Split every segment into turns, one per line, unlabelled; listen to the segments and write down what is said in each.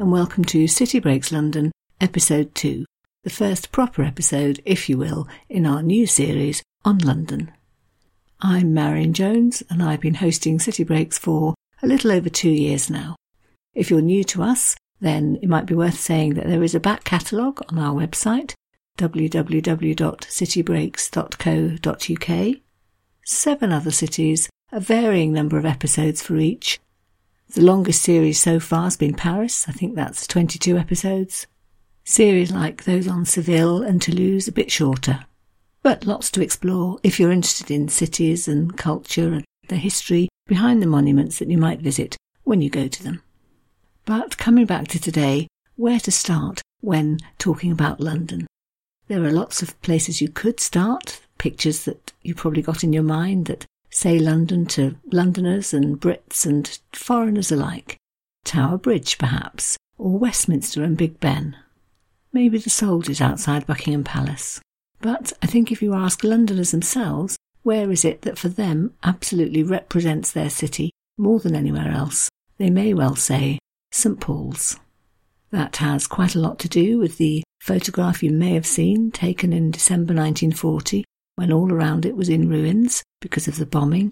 and welcome to City Breaks London, episode 2, the first proper episode, if you will, in our new series on London. I'm Marion Jones, and I've been hosting City Breaks for a little over two years now. If you're new to us, then it might be worth saying that there is a back catalogue on our website, www.citybreaks.co.uk, seven other cities, a varying number of episodes for each. The longest series so far has been Paris, I think that's 22 episodes. Series like those on Seville and Toulouse a bit shorter. But lots to explore if you're interested in cities and culture and the history behind the monuments that you might visit when you go to them. But coming back to today, where to start when talking about London? There are lots of places you could start, pictures that you probably got in your mind that say London to Londoners and Brits and foreigners alike. Tower Bridge, perhaps, or Westminster and Big Ben. Maybe the soldiers outside Buckingham Palace. But I think if you ask Londoners themselves, where is it that for them absolutely represents their city more than anywhere else, they may well say St Paul's. That has quite a lot to do with the photograph you may have seen taken in December 1940 when all around it was in ruins because of the bombing.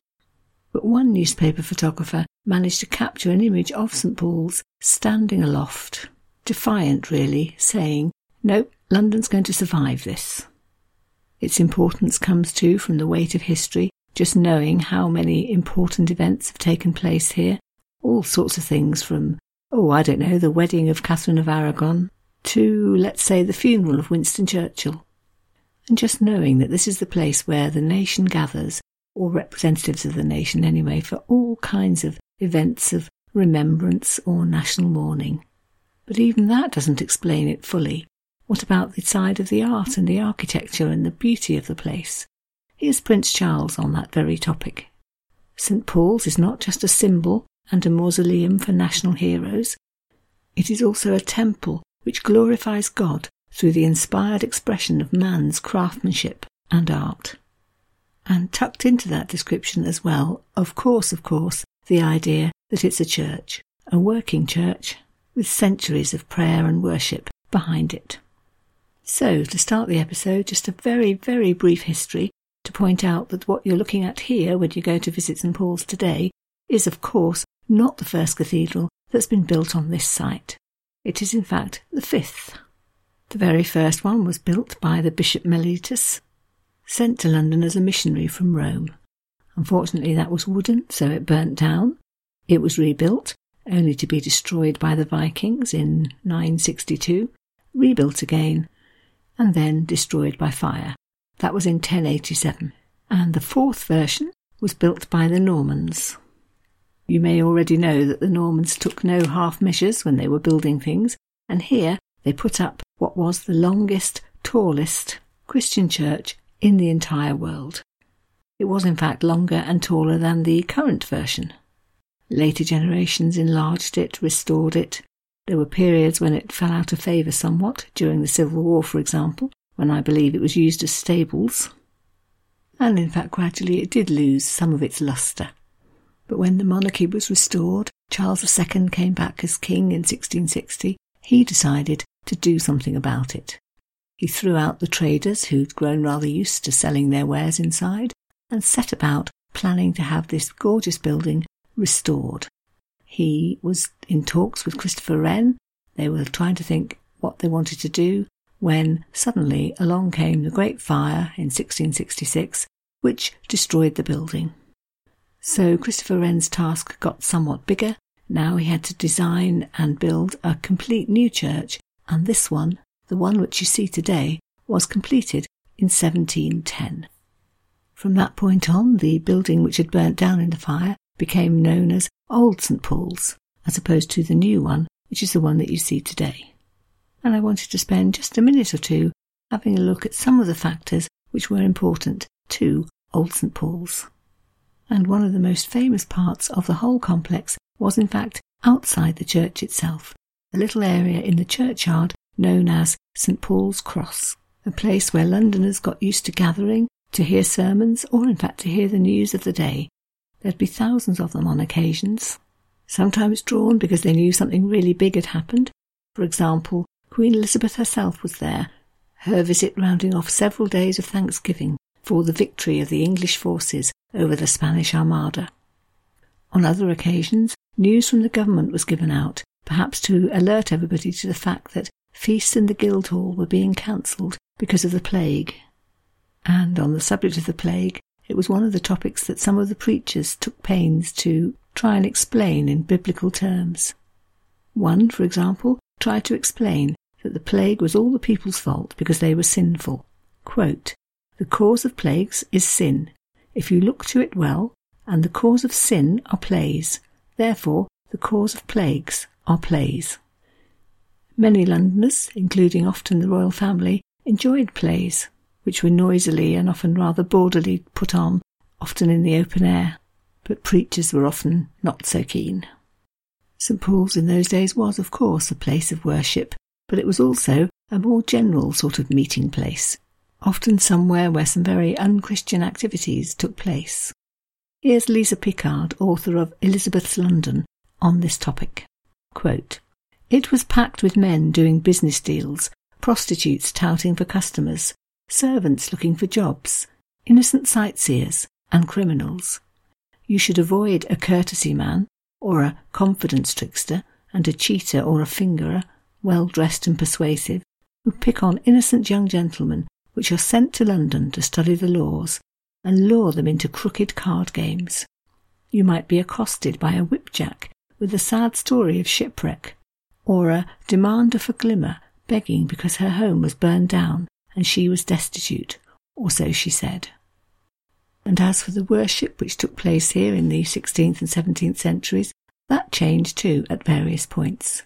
But one newspaper photographer managed to capture an image of St Paul's standing aloft, defiant really, saying, Nope, London's going to survive this. Its importance comes too from the weight of history, just knowing how many important events have taken place here. All sorts of things from oh, I don't know, the wedding of Catherine of Aragon, to, let's say, the funeral of Winston Churchill. And just knowing that this is the place where the nation gathers, or representatives of the nation anyway, for all kinds of events of remembrance or national mourning. But even that doesn't explain it fully. What about the side of the art and the architecture and the beauty of the place? Here's Prince Charles on that very topic. St. Paul's is not just a symbol and a mausoleum for national heroes. It is also a temple which glorifies God through the inspired expression of man's craftsmanship and art. And tucked into that description as well, of course, of course, the idea that it's a church, a working church, with centuries of prayer and worship behind it. So, to start the episode, just a very, very brief history to point out that what you're looking at here when you go to visit St Paul's today is, of course, not the first cathedral that's been built on this site. It is, in fact, the fifth. The very first one was built by the Bishop Mellitus, sent to London as a missionary from Rome. Unfortunately, that was wooden, so it burnt down. It was rebuilt, only to be destroyed by the Vikings in 962, rebuilt again, and then destroyed by fire. That was in 1087. And the fourth version was built by the Normans. You may already know that the Normans took no half measures when they were building things, and here they put up what was the longest, tallest Christian church in the entire world. It was in fact longer and taller than the current version. Later generations enlarged it, restored it. There were periods when it fell out of favour somewhat, during the Civil War, for example, when I believe it was used as stables. And in fact, gradually it did lose some of its lustre. But when the monarchy was restored, Charles II came back as king in 1660, he decided to do something about it. He threw out the traders who'd grown rather used to selling their wares inside and set about planning to have this gorgeous building restored. He was in talks with Christopher Wren. They were trying to think what they wanted to do when suddenly along came the Great Fire in 1666, which destroyed the building. So Christopher Wren's task got somewhat bigger. Now he had to design and build a complete new church, and this one, the one which you see today, was completed in 1710. From that point on, the building which had burnt down in the fire became known as Old St Paul's, as opposed to the new one, which is the one that you see today. And I wanted to spend just a minute or two having a look at some of the factors which were important to Old St Paul's and one of the most famous parts of the whole complex was in fact outside the church itself, a little area in the churchyard known as St Paul's Cross, a place where Londoners got used to gathering to hear sermons or in fact to hear the news of the day. There'd be thousands of them on occasions, sometimes drawn because they knew something really big had happened, For example, Queen Elizabeth herself was there, her visit rounding off several days of Thanksgiving for the victory of the English forces over the Spanish Armada. On other occasions, news from the government was given out, perhaps to alert everybody to the fact that feasts in the Guildhall were being cancelled because of the plague. And on the subject of the plague, it was one of the topics that some of the preachers took pains to try and explain in biblical terms. One, for example, tried to explain that the plague was all the people's fault because they were sinful. Quote, the cause of plagues is sin. If you look to it well, and the cause of sin are plays. Therefore, the cause of plagues are plays. Many Londoners, including often the royal family, enjoyed plays, which were noisily and often rather bawdily put on, often in the open air, but preachers were often not so keen. St Paul's in those days was, of course, a place of worship, but it was also a more general sort of meeting place, often somewhere where some very unchristian activities took place. Here's Liza Picard, author of Elizabeth's London, on this topic. Quote, it was packed with men doing business deals, prostitutes touting for customers, servants looking for jobs, innocent sightseers, and criminals. You should avoid a courtesy man, or a confidence trickster, and a cheater or a fingerer, well dressed and persuasive, who pick on innocent young gentlemen which are sent to London to study the laws and lure them into crooked card games. You might be accosted by a whipjack with a sad story of shipwreck, or a demander for glimmer begging because her home was burned down and she was destitute, or so she said. And as for the worship which took place here in the 16th and 17th centuries, that changed too at various points.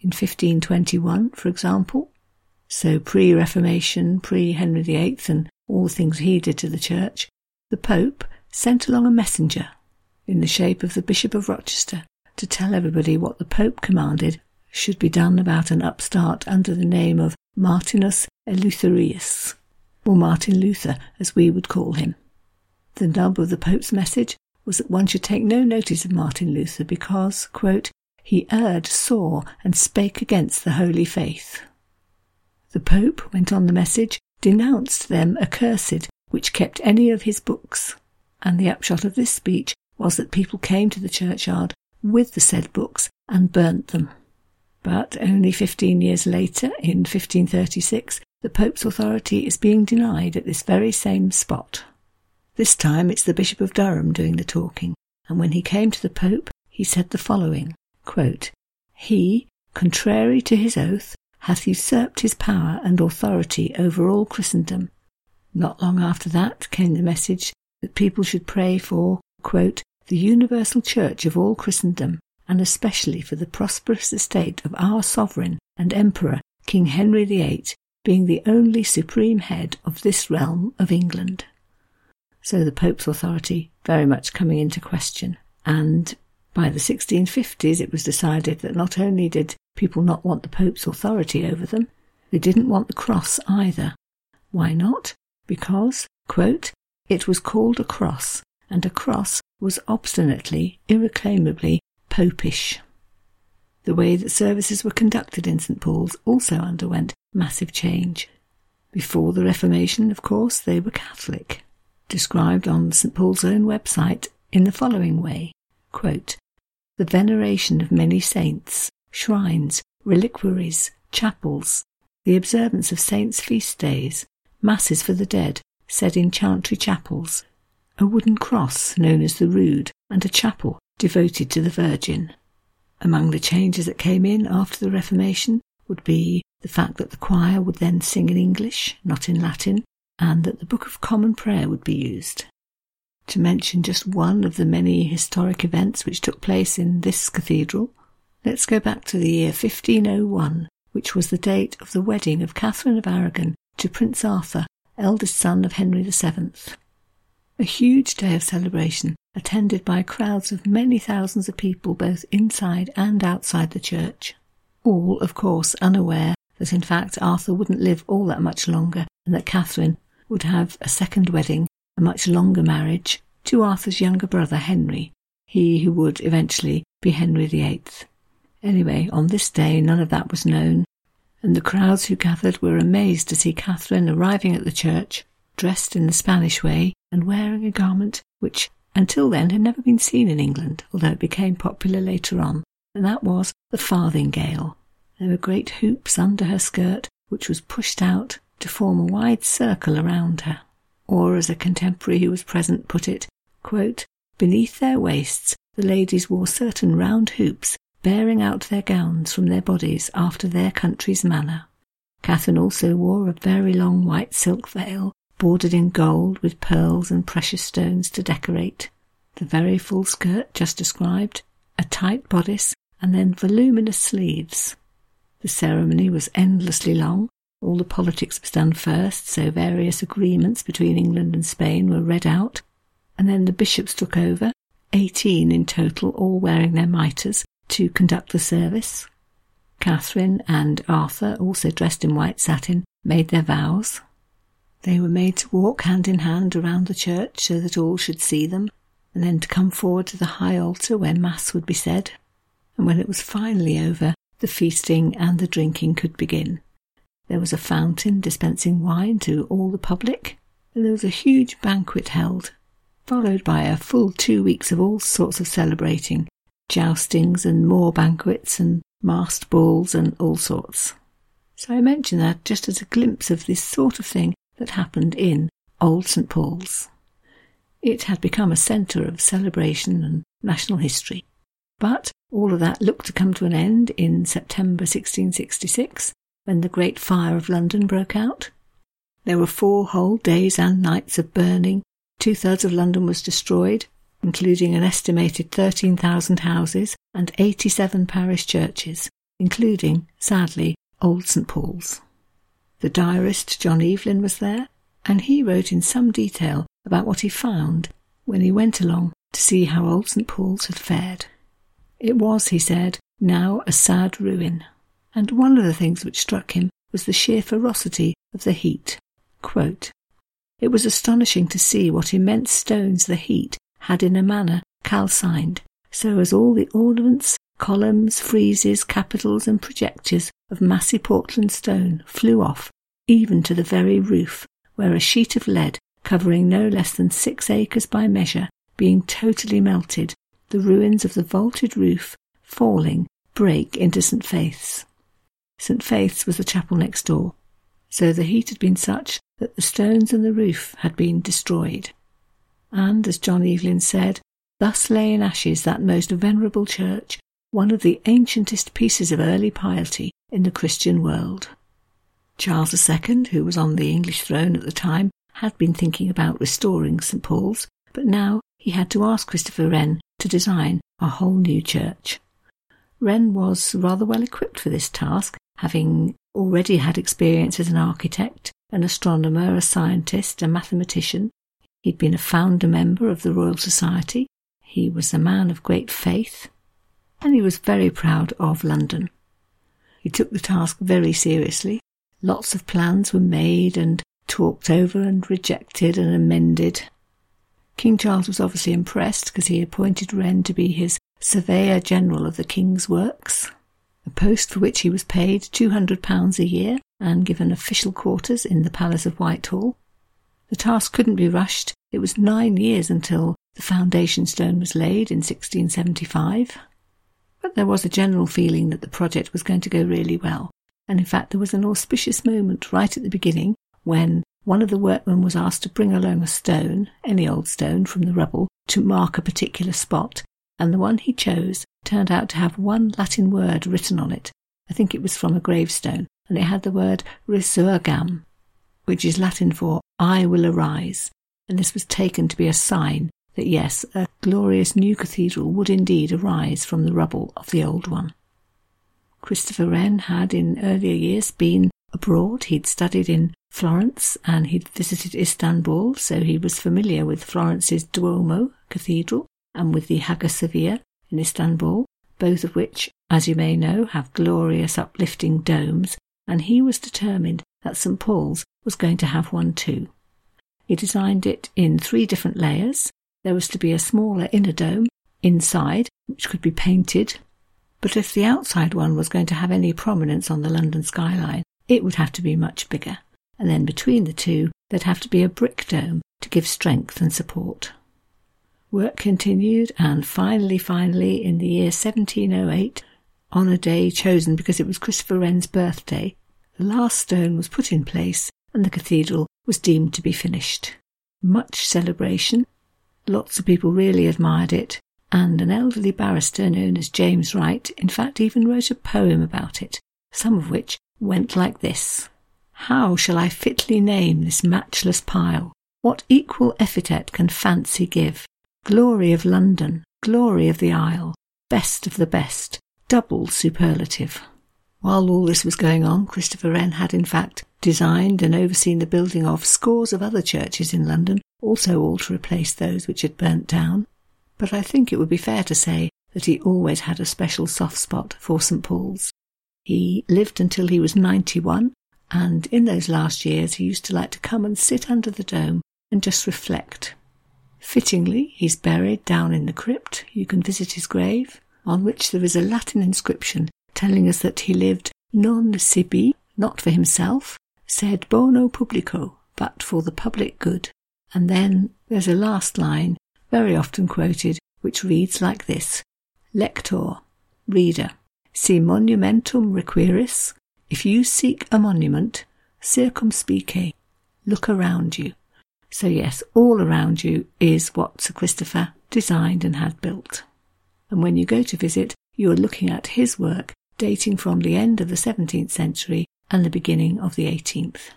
In 1521, for example, so pre Reformation, pre Henry VIII, and all things he did to the church, the Pope sent along a messenger in the shape of the Bishop of Rochester to tell everybody what the Pope commanded should be done about an upstart under the name of Martinus Eleutherius, or Martin Luther, as we would call him. The nub of the Pope's message was that one should take no notice of Martin Luther because, quote, he erred sore and spake against the holy faith. The Pope, went on the message, denounced them accursed which kept any of his books, and the upshot of this speech was that people came to the churchyard with the said books and burnt them. But only fifteen years later, in 1536, the Pope's authority is being denied at this very same spot. This time it's the Bishop of Durham doing the talking, and when he came to the Pope, he said the following quote, He, contrary to his oath, hath usurped his power and authority over all Christendom. Not long after that came the message that people should pray for, quote, the universal church of all Christendom, and especially for the prosperous estate of our sovereign and emperor, King Henry VIII, being the only supreme head of this realm of England. So the Pope's authority very much coming into question. And by the 1650s, it was decided that not only did people not want the Pope's authority over them, they didn't want the cross either. Why not? Because, quote, it was called a cross, and a cross was obstinately, irreclaimably popish. The way that services were conducted in St. Paul's also underwent massive change. Before the Reformation, of course, they were Catholic, described on St. Paul's own website in the following way quote, The veneration of many saints, shrines, reliquaries, chapels, the observance of saints' feast days, masses for the dead, said in chantry chapels, a wooden cross known as the Rood, and a chapel devoted to the Virgin. Among the changes that came in after the Reformation would be the fact that the choir would then sing in English, not in Latin, and that the Book of Common Prayer would be used. To mention just one of the many historic events which took place in this cathedral, let's go back to the year 1501, which was the date of the wedding of Catherine of Aragon to Prince Arthur, eldest son of Henry VII. A huge day of celebration attended by crowds of many thousands of people both inside and outside the church. All, of course, unaware that in fact Arthur wouldn't live all that much longer and that Catherine would have a second wedding, a much longer marriage, to Arthur's younger brother Henry, he who would eventually be Henry VIII. Anyway, on this day, none of that was known, and the crowds who gathered were amazed to see Catherine arriving at the church, dressed in the Spanish way and wearing a garment which until then had never been seen in England, although it became popular later on, and that was the farthingale. There were great hoops under her skirt, which was pushed out to form a wide circle around her. Or, as a contemporary who was present put it, quote, beneath their waists the ladies wore certain round hoops, bearing out their gowns from their bodies after their country's manner. Catherine also wore a very long white silk veil, bordered in gold with pearls and precious stones to decorate, the very full skirt just described, a tight bodice, and then voluminous sleeves. The ceremony was endlessly long. All the politics was done first, so various agreements between England and Spain were read out, and then the bishops took over, eighteen in total, all wearing their mitres, to conduct the service. Catherine and Arthur, also dressed in white satin, made their vows. They were made to walk hand in hand around the church so that all should see them, and then to come forward to the high altar where Mass would be said. And when it was finally over, the feasting and the drinking could begin. There was a fountain dispensing wine to all the public, and there was a huge banquet held, followed by a full two weeks of all sorts of celebrating, joustings and more banquets and masked balls and all sorts. So I mention that just as a glimpse of this sort of thing that happened in Old St Paul's. It had become a centre of celebration and national history. But all of that looked to come to an end in September 1666 when the Great Fire of London broke out. There were four whole days and nights of burning. Two thirds of London was destroyed, including an estimated 13,000 houses and 87 parish churches, including, sadly, Old St Paul's. The diarist John Evelyn was there, and he wrote in some detail about what he found when he went along to see how old St. Paul's had fared. It was, he said, now a sad ruin, and one of the things which struck him was the sheer ferocity of the heat. Quote, it was astonishing to see what immense stones the heat had in a manner calcined, so as all the ornaments, columns, friezes, capitals, and projectors of massy Portland stone flew off, even to the very roof, where a sheet of lead covering no less than six acres by measure, being totally melted, the ruins of the vaulted roof, falling, break into St. Faith's. St. Faith's was the chapel next door, so the heat had been such that the stones and the roof had been destroyed. And, as John Evelyn said, thus lay in ashes that most venerable church, one of the ancientest pieces of early piety in the Christian world. Charles II, who was on the English throne at the time, had been thinking about restoring St Paul's, but now he had to ask Christopher Wren to design a whole new church. Wren was rather well equipped for this task, having already had experience as an architect, an astronomer, a scientist, a mathematician. He'd been a founder member of the Royal Society. He was a man of great faith, and he was very proud of London. He took the task very seriously. Lots of plans were made and talked over and rejected and amended. King Charles was obviously impressed because he appointed Wren to be his Surveyor General of the King's Works, a post for which he was paid £200 a year and given official quarters in the Palace of Whitehall. The task couldn't be rushed. It was nine years until the foundation stone was laid in 1675. But there was a general feeling that the project was going to go really well. And in fact, there was an auspicious moment right at the beginning when one of the workmen was asked to bring along a stone, any old stone from the rubble, to mark a particular spot, and the one he chose turned out to have one Latin word written on it. I think it was from a gravestone, and it had the word resurgam, which is Latin for I will arise, and this was taken to be a sign that yes, a glorious new cathedral would indeed arise from the rubble of the old one. Christopher Wren had in earlier years been abroad. He'd studied in Florence and he'd visited Istanbul, so he was familiar with Florence's Duomo Cathedral and with the Hagia Sophia in Istanbul, both of which, as you may know, have glorious uplifting domes, and he was determined that St. Paul's was going to have one too. He designed it in three different layers. There was to be a smaller inner dome inside, which could be painted, but if the outside one was going to have any prominence on the London skyline, it would have to be much bigger. And then between the two, there'd have to be a brick dome to give strength and support. Work continued, and finally, finally, in the year 1708, on a day chosen because it was Christopher Wren's birthday, the last stone was put in place and the cathedral was deemed to be finished. Much celebration, lots of people really admired it, and an elderly barrister known as James Wright, in fact, even wrote a poem about it, some of which went like this How shall I fitly name this matchless pile? What equal epithet can fancy give? Glory of London, glory of the Isle, best of the best, double superlative. While all this was going on, Christopher Wren had in fact designed and overseen the building of scores of other churches in London, also all to replace those which had burnt down. But I think it would be fair to say that he always had a special soft spot for St Paul's. He lived until he was 91, and in those last years he used to like to come and sit under the dome and just reflect. Fittingly, he's buried down in the crypt. You can visit his grave, on which there is a Latin inscription telling us that he lived non sibi, not for himself, sed bono publico, but for the public good. And then there's a last line, very often quoted, which reads like this Lector, reader, si monumentum requiris, if you seek a monument, circumspice, look around you. So, yes, all around you is what Sir Christopher designed and had built. And when you go to visit, you are looking at his work dating from the end of the 17th century and the beginning of the 18th.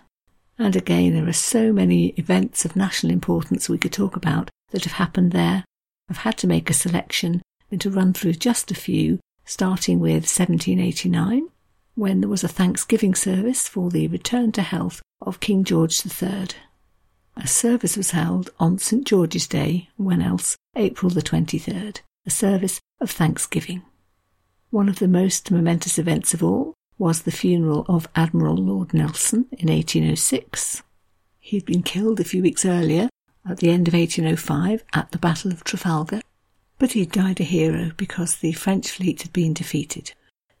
And again, there are so many events of national importance we could talk about that have happened there. I've had to make a selection and to run through just a few, starting with 1789, when there was a Thanksgiving service for the return to health of King George III. A service was held on St George's Day, when else, April the 23rd, a service of thanksgiving. One of the most momentous events of all was the funeral of Admiral Lord Nelson in 1806. He had been killed a few weeks earlier, at the end of 1805, at the Battle of Trafalgar, but he died a hero because the French fleet had been defeated.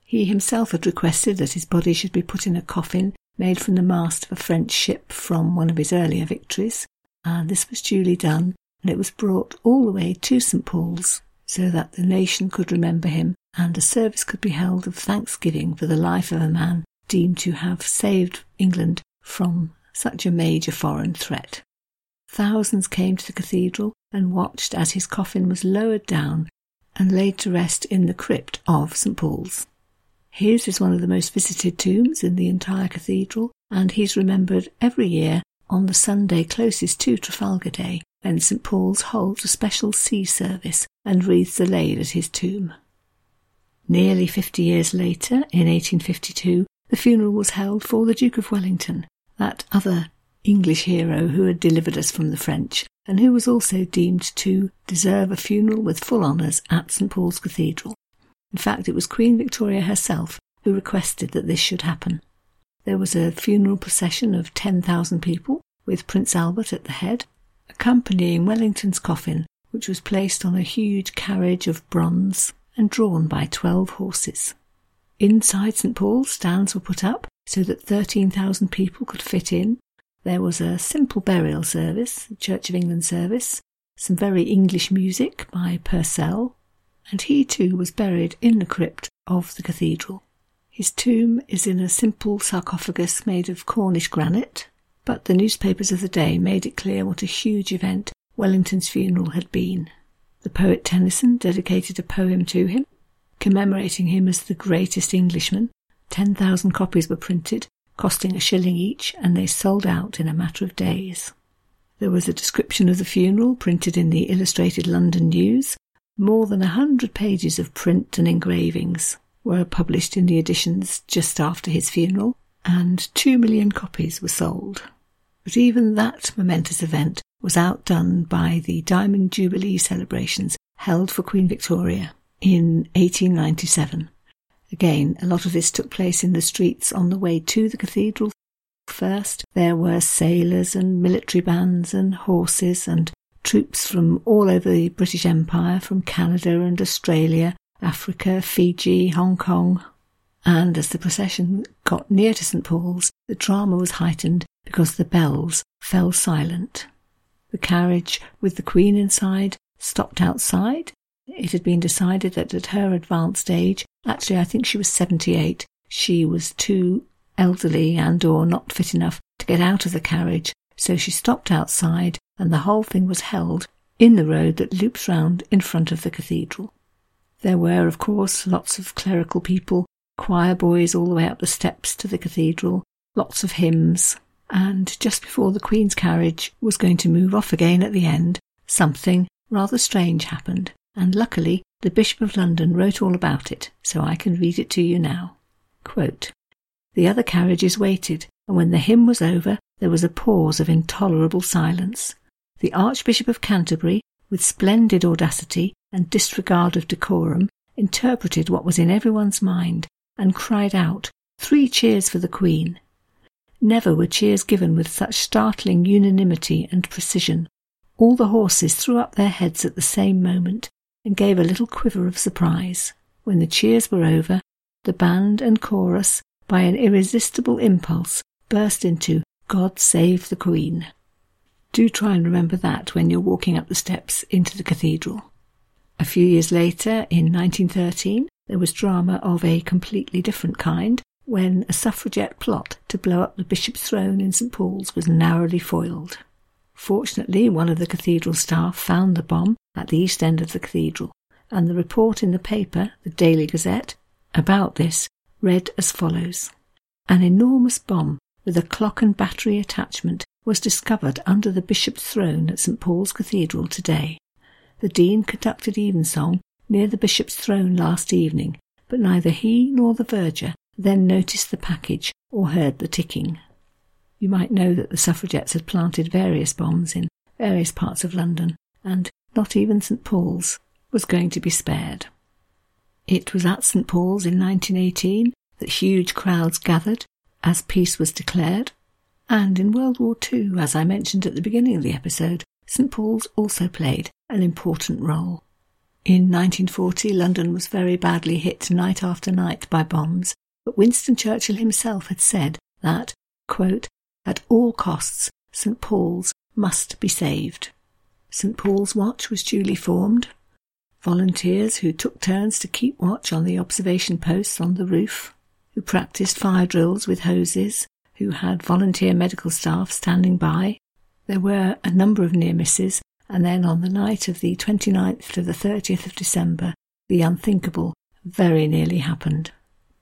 He himself had requested that his body should be put in a coffin made from the mast of a French ship from one of his earlier victories, and this was duly done, and it was brought all the way to St Paul's so that the nation could remember him and a service could be held of thanksgiving for the life of a man deemed to have saved England from such a major foreign threat. Thousands came to the cathedral and watched as his coffin was lowered down and laid to rest in the crypt of St Paul's. His is one of the most visited tombs in the entire cathedral, and he's remembered every year on the Sunday closest to Trafalgar Day, when St Paul's holds a special sea service and wreaths are laid at his tomb. Nearly fifty years later, in 1852, the funeral was held for the Duke of Wellington, that other English hero who had delivered us from the French, and who was also deemed to deserve a funeral with full honours at St Paul's Cathedral. In fact, it was Queen Victoria herself who requested that this should happen. There was a funeral procession of 10,000 people, with Prince Albert at the head, accompanying Wellington's coffin, which was placed on a huge carriage of bronze and drawn by twelve horses. Inside St Paul's, stands were put up so that 13,000 people could fit in. There was a simple burial service, Church of England service, some very English music by Purcell, and he too was buried in the crypt of the cathedral. His tomb is in a simple sarcophagus made of Cornish granite, but the newspapers of the day made it clear what a huge event Wellington's funeral had been. The poet Tennyson dedicated a poem to him, commemorating him as the greatest Englishman. Ten thousand copies were printed, costing a shilling each, and they sold out in a matter of days. There was a description of the funeral printed in the Illustrated London News. More than a hundred pages of print and engravings were published in the editions just after his funeral, and two million copies were sold. But even that momentous event was outdone by the Diamond Jubilee celebrations held for Queen Victoria in 1897. Again, a lot of this took place in the streets on the way to the cathedral. First, there were sailors and military bands and horses and troops from all over the British Empire, from Canada and Australia, Africa, Fiji, Hong Kong. And as the procession got near to St. Paul's, the drama was heightened because the bells fell silent. The carriage with the Queen inside stopped outside. It had been decided that at her advanced age, actually I think she was 78, she was too elderly and or not fit enough to get out of the carriage, so she stopped outside and the whole thing was held in the road that loops round in front of the cathedral. There were, of course, lots of clerical people, choir boys all the way up the steps to the cathedral, lots of hymns, and just before the Queen's carriage was going to move off again at the end, something rather strange happened, and luckily the Bishop of London wrote all about it, so I can read it to you now. Quote, the other carriages waited, and when the hymn was over, there was a pause of intolerable silence. The Archbishop of Canterbury, with splendid audacity and disregard of decorum, interpreted what was in everyone's mind and cried out, Three cheers for the Queen. Never were cheers given with such startling unanimity and precision. All the horses threw up their heads at the same moment and gave a little quiver of surprise. When the cheers were over, the band and chorus, by an irresistible impulse, burst into God Save the Queen. Do try and remember that when you're walking up the steps into the cathedral. A few years later, in 1913, there was drama of a completely different kind when a suffragette plot to blow up the bishop's throne in St Paul's was narrowly foiled. Fortunately, one of the cathedral staff found the bomb at the east end of the cathedral, and the report in the paper, the Daily Gazette, about this read as follows. An enormous bomb with a clock and battery attachment was discovered under the bishop's throne at St Paul's Cathedral today. The dean conducted evensong near the bishop's throne last evening, but neither he nor the verger then noticed the package or heard the ticking. You might know that the suffragettes had planted various bombs in various parts of London, and not even St Paul's was going to be spared. It was at St Paul's in 1918 that huge crowds gathered as peace was declared, and in World War II, as I mentioned at the beginning of the episode, St Paul's also played an important role. In 1940, London was very badly hit night after night by bombs, but Winston Churchill himself had said that, quote, at all costs, St. Paul's must be saved. St. Paul's Watch was duly formed. Volunteers who took turns to keep watch on the observation posts on the roof, who practiced fire drills with hoses, who had volunteer medical staff standing by. There were a number of near misses, and then on the night of the 29th to the 30th of December, the unthinkable very nearly happened.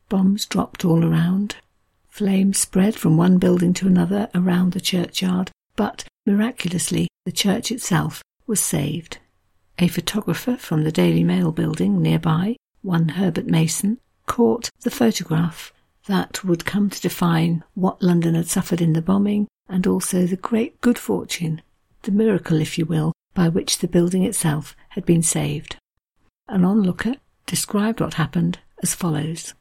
Bombs dropped all around. Flames spread from one building to another around the churchyard, but miraculously the church itself was saved. A photographer from the Daily Mail building nearby, one Herbert Mason, caught the photograph that would come to define what London had suffered in the bombing and also the great good fortune, the miracle, if you will, by which the building itself had been saved. An onlooker described what happened as follows.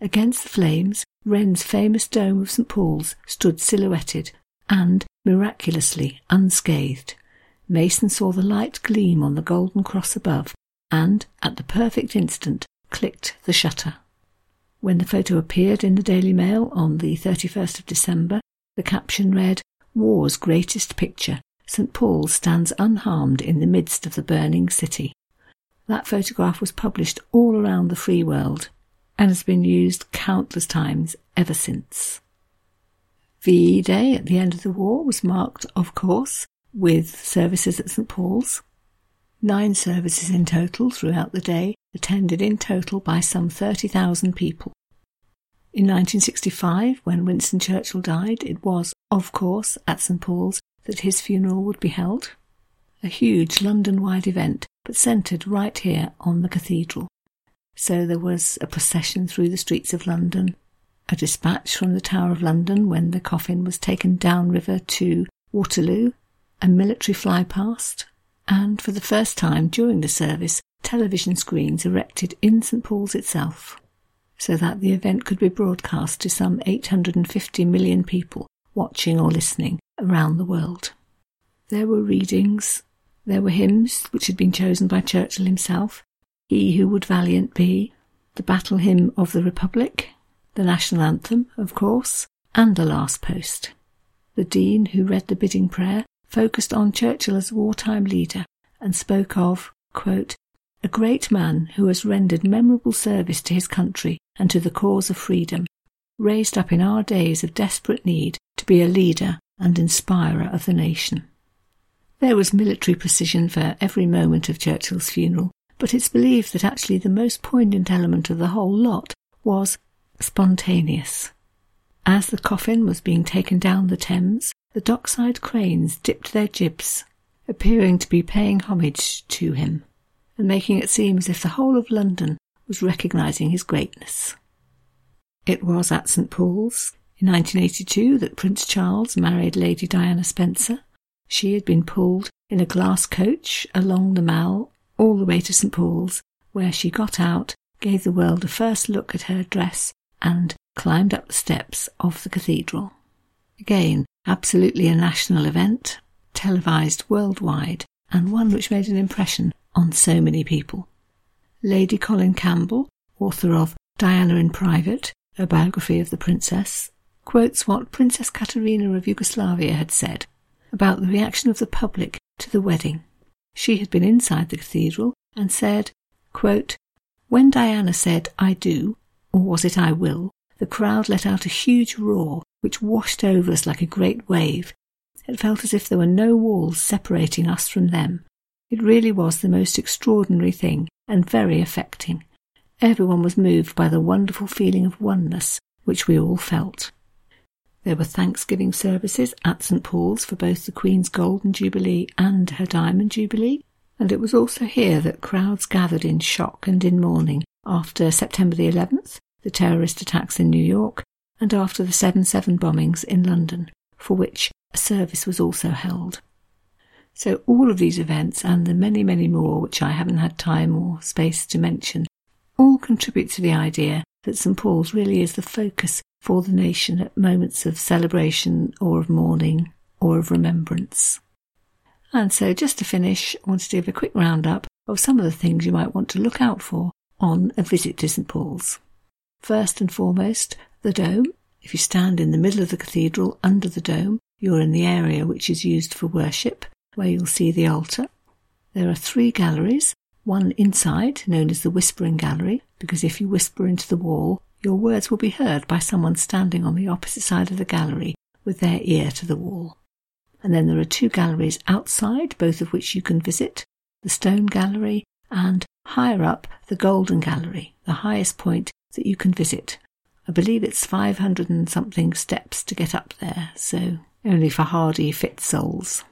Against the flames, Wren's famous dome of St. Paul's stood silhouetted and, miraculously, unscathed. Mason saw the light gleam on the golden cross above and, at the perfect instant, clicked the shutter. When the photo appeared in the Daily Mail on the 31st of December, the caption read, War's greatest picture. St. Paul stands unharmed in the midst of the burning city. That photograph was published all around the free world and has been used countless times ever since. VE Day at the end of the war was marked, of course, with services at St Paul's. Nine services in total throughout the day, attended in total by some 30,000 people. In 1965, when Winston Churchill died, it was, of course, at St Paul's that his funeral would be held. A huge London wide event, but centred right here on the cathedral. So there was a procession through the streets of London, a dispatch from the Tower of London when the coffin was taken downriver to Waterloo, a military flypast, and for the first time during the service, television screens erected in St Paul's itself, so that the event could be broadcast to some 850 million people watching or listening around the world. There were readings, there were hymns which had been chosen by Churchill himself, He Who Would Valiant Be, the Battle Hymn of the Republic, the National Anthem, of course, and the last post. The Dean who read the bidding prayer focused on Churchill as wartime leader and spoke of, quote, a great man who has rendered memorable service to his country and to the cause of freedom, raised up in our days of desperate need to be a leader and inspirer of the nation. There was military precision for every moment of Churchill's funeral, but it's believed that actually the most poignant element of the whole lot was spontaneous. As the coffin was being taken down the Thames, the dockside cranes dipped their jibs, appearing to be paying homage to him, and making it seem as if the whole of London was recognising his greatness. It was at St Paul's in 1982 that Prince Charles married Lady Diana Spencer. She had been pulled in a glass coach along the Mall all the way to St Paul's, where she got out, gave the world a first look at her dress, and climbed up the steps of the cathedral. Again, absolutely a national event, televised worldwide, and one which made an impression on so many people. Lady Colin Campbell, author of Diana in Private, a biography of the princess, quotes what Princess Katarina of Yugoslavia had said about the reaction of the public to the wedding. She had been inside the cathedral and said, quote, When Diana said, I do, or was it I will, the crowd let out a huge roar which washed over us like a great wave. It felt as if there were no walls separating us from them. It really was the most extraordinary thing and very affecting. Everyone was moved by the wonderful feeling of oneness which we all felt. There were Thanksgiving services at St Paul's for both the Queen's Golden Jubilee and her Diamond Jubilee, and it was also here that crowds gathered in shock and in mourning after September the 11th the terrorist attacks in New York, and after the 7 7 bombings in London, for which a service was also held. So, all of these events and the many, many more which I haven't had time or space to mention all contribute to the idea that St Paul's really is the focus for the nation at moments of celebration or of mourning or of remembrance. And so, just to finish, I wanted to give a quick roundup of some of the things you might want to look out for on a visit to St Paul's. First and foremost, the dome. If you stand in the middle of the cathedral under the dome, you're in the area which is used for worship, where you'll see the altar. There are three galleries, one inside, known as the Whispering Gallery, because if you whisper into the wall, your words will be heard by someone standing on the opposite side of the gallery with their ear to the wall. And then there are two galleries outside, both of which you can visit the Stone Gallery and higher up the Golden Gallery, the highest point that you can visit. I believe it's 500 and something steps to get up there, so only for hardy, fit souls.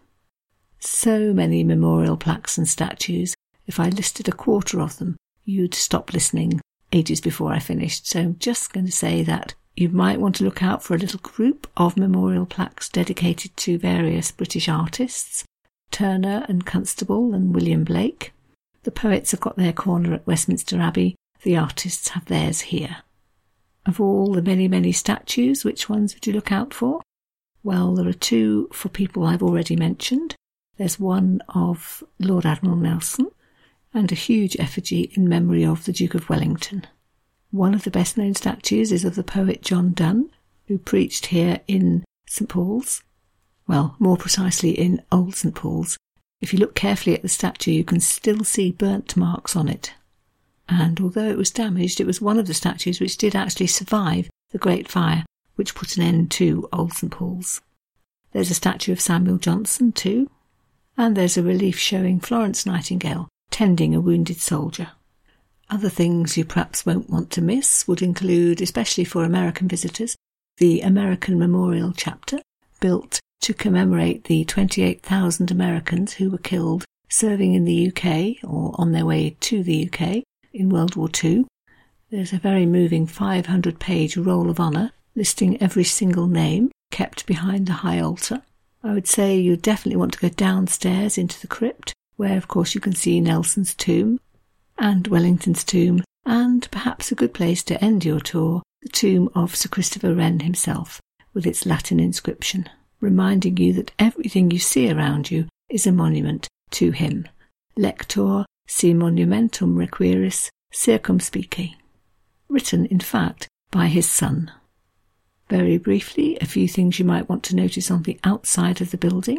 So many memorial plaques and statues. If I listed a quarter of them, you'd stop listening ages before I finished. So I'm just going to say that you might want to look out for a little group of memorial plaques dedicated to various British artists Turner and Constable and William Blake. The poets have got their corner at Westminster Abbey, the artists have theirs here. Of all the many, many statues, which ones would you look out for? Well, there are two for people I've already mentioned. There's one of Lord Admiral Nelson and a huge effigy in memory of the Duke of Wellington. One of the best known statues is of the poet John Donne, who preached here in St Paul's. Well, more precisely in Old St Paul's. If you look carefully at the statue, you can still see burnt marks on it and although it was damaged, it was one of the statues which did actually survive the Great Fire, which put an end to Old St Paul's. There's a statue of Samuel Johnson, too, and there's a relief showing Florence Nightingale tending a wounded soldier. Other things you perhaps won't want to miss would include, especially for American visitors, the American Memorial Chapel, built to commemorate the 28,000 Americans who were killed serving in the UK or on their way to the UK in World War II. There's a very moving 500 page roll of honour listing every single name kept behind the high altar. I would say you definitely want to go downstairs into the crypt, where of course you can see Nelson's tomb and Wellington's tomb, and perhaps a good place to end your tour, the tomb of Sir Christopher Wren himself, with its Latin inscription, reminding you that everything you see around you is a monument to him. Lector si monumentum requiris circumspice, written, in fact, by his son. Very briefly, a few things you might want to notice on the outside of the building.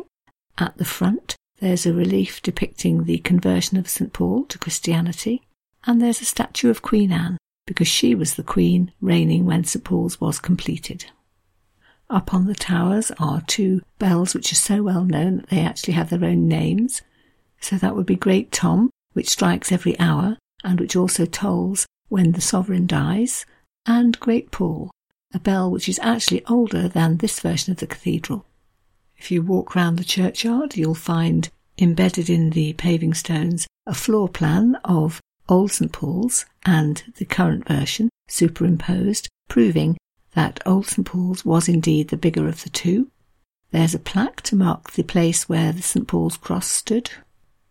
At the front, there's a relief depicting the conversion of St. Paul to Christianity, and there's a statue of Queen Anne, because she was the queen reigning when St. Paul's was completed. Up on the towers are two bells which are so well known that they actually have their own names. So that would be Great Tom, which strikes every hour and which also tolls when the sovereign dies, and Great Paul, a bell which is actually older than this version of the cathedral. If you walk round the churchyard, you'll find embedded in the paving stones a floor plan of Old St Paul's and the current version superimposed, proving that Old St Paul's was indeed the bigger of the two. There's a plaque to mark the place where the St Paul's cross stood,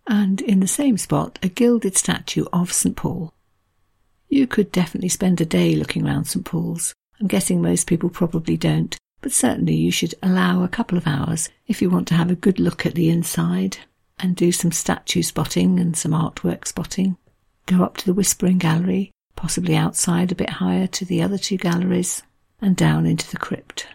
and in the same spot a gilded statue of St Paul. You could definitely spend a day looking round St Paul's. I'm guessing most people probably don't, but certainly you should allow a couple of hours if you want to have a good look at the inside and do some statue spotting and some artwork spotting. Go up to the Whispering Gallery, possibly outside a bit higher to the other two galleries, and down into the crypt.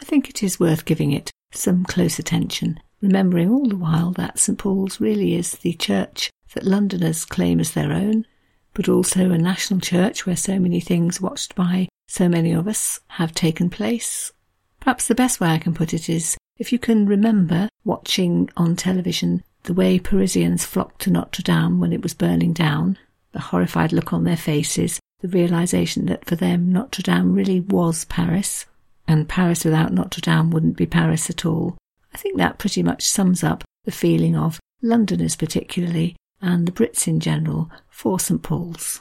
I think it is worth giving it some close attention, remembering all the while that St Paul's really is the church that Londoners claim as their own, but also a national church where so many things watched by so many of us have taken place. Perhaps the best way I can put it is if you can remember watching on television the way Parisians flocked to Notre Dame when it was burning down, the horrified look on their faces, the realization that for them Notre Dame really was Paris, and Paris without Notre Dame wouldn't be Paris at all. I think that pretty much sums up the feeling of Londoners particularly and the Brits in general for St Paul's.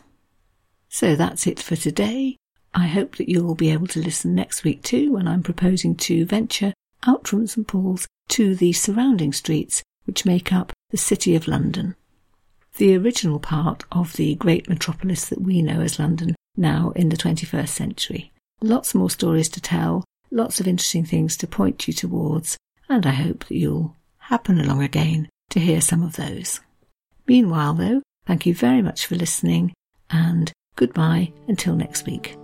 So that's it for today. I hope that you'll be able to listen next week too when I'm proposing to venture out from St Paul's to the surrounding streets which make up the City of London the original part of the great metropolis that we know as London now in the 21st century. Lots more stories to tell, lots of interesting things to point you towards, and I hope that you'll happen along again to hear some of those. Meanwhile, though, thank you very much for listening, and goodbye until next week.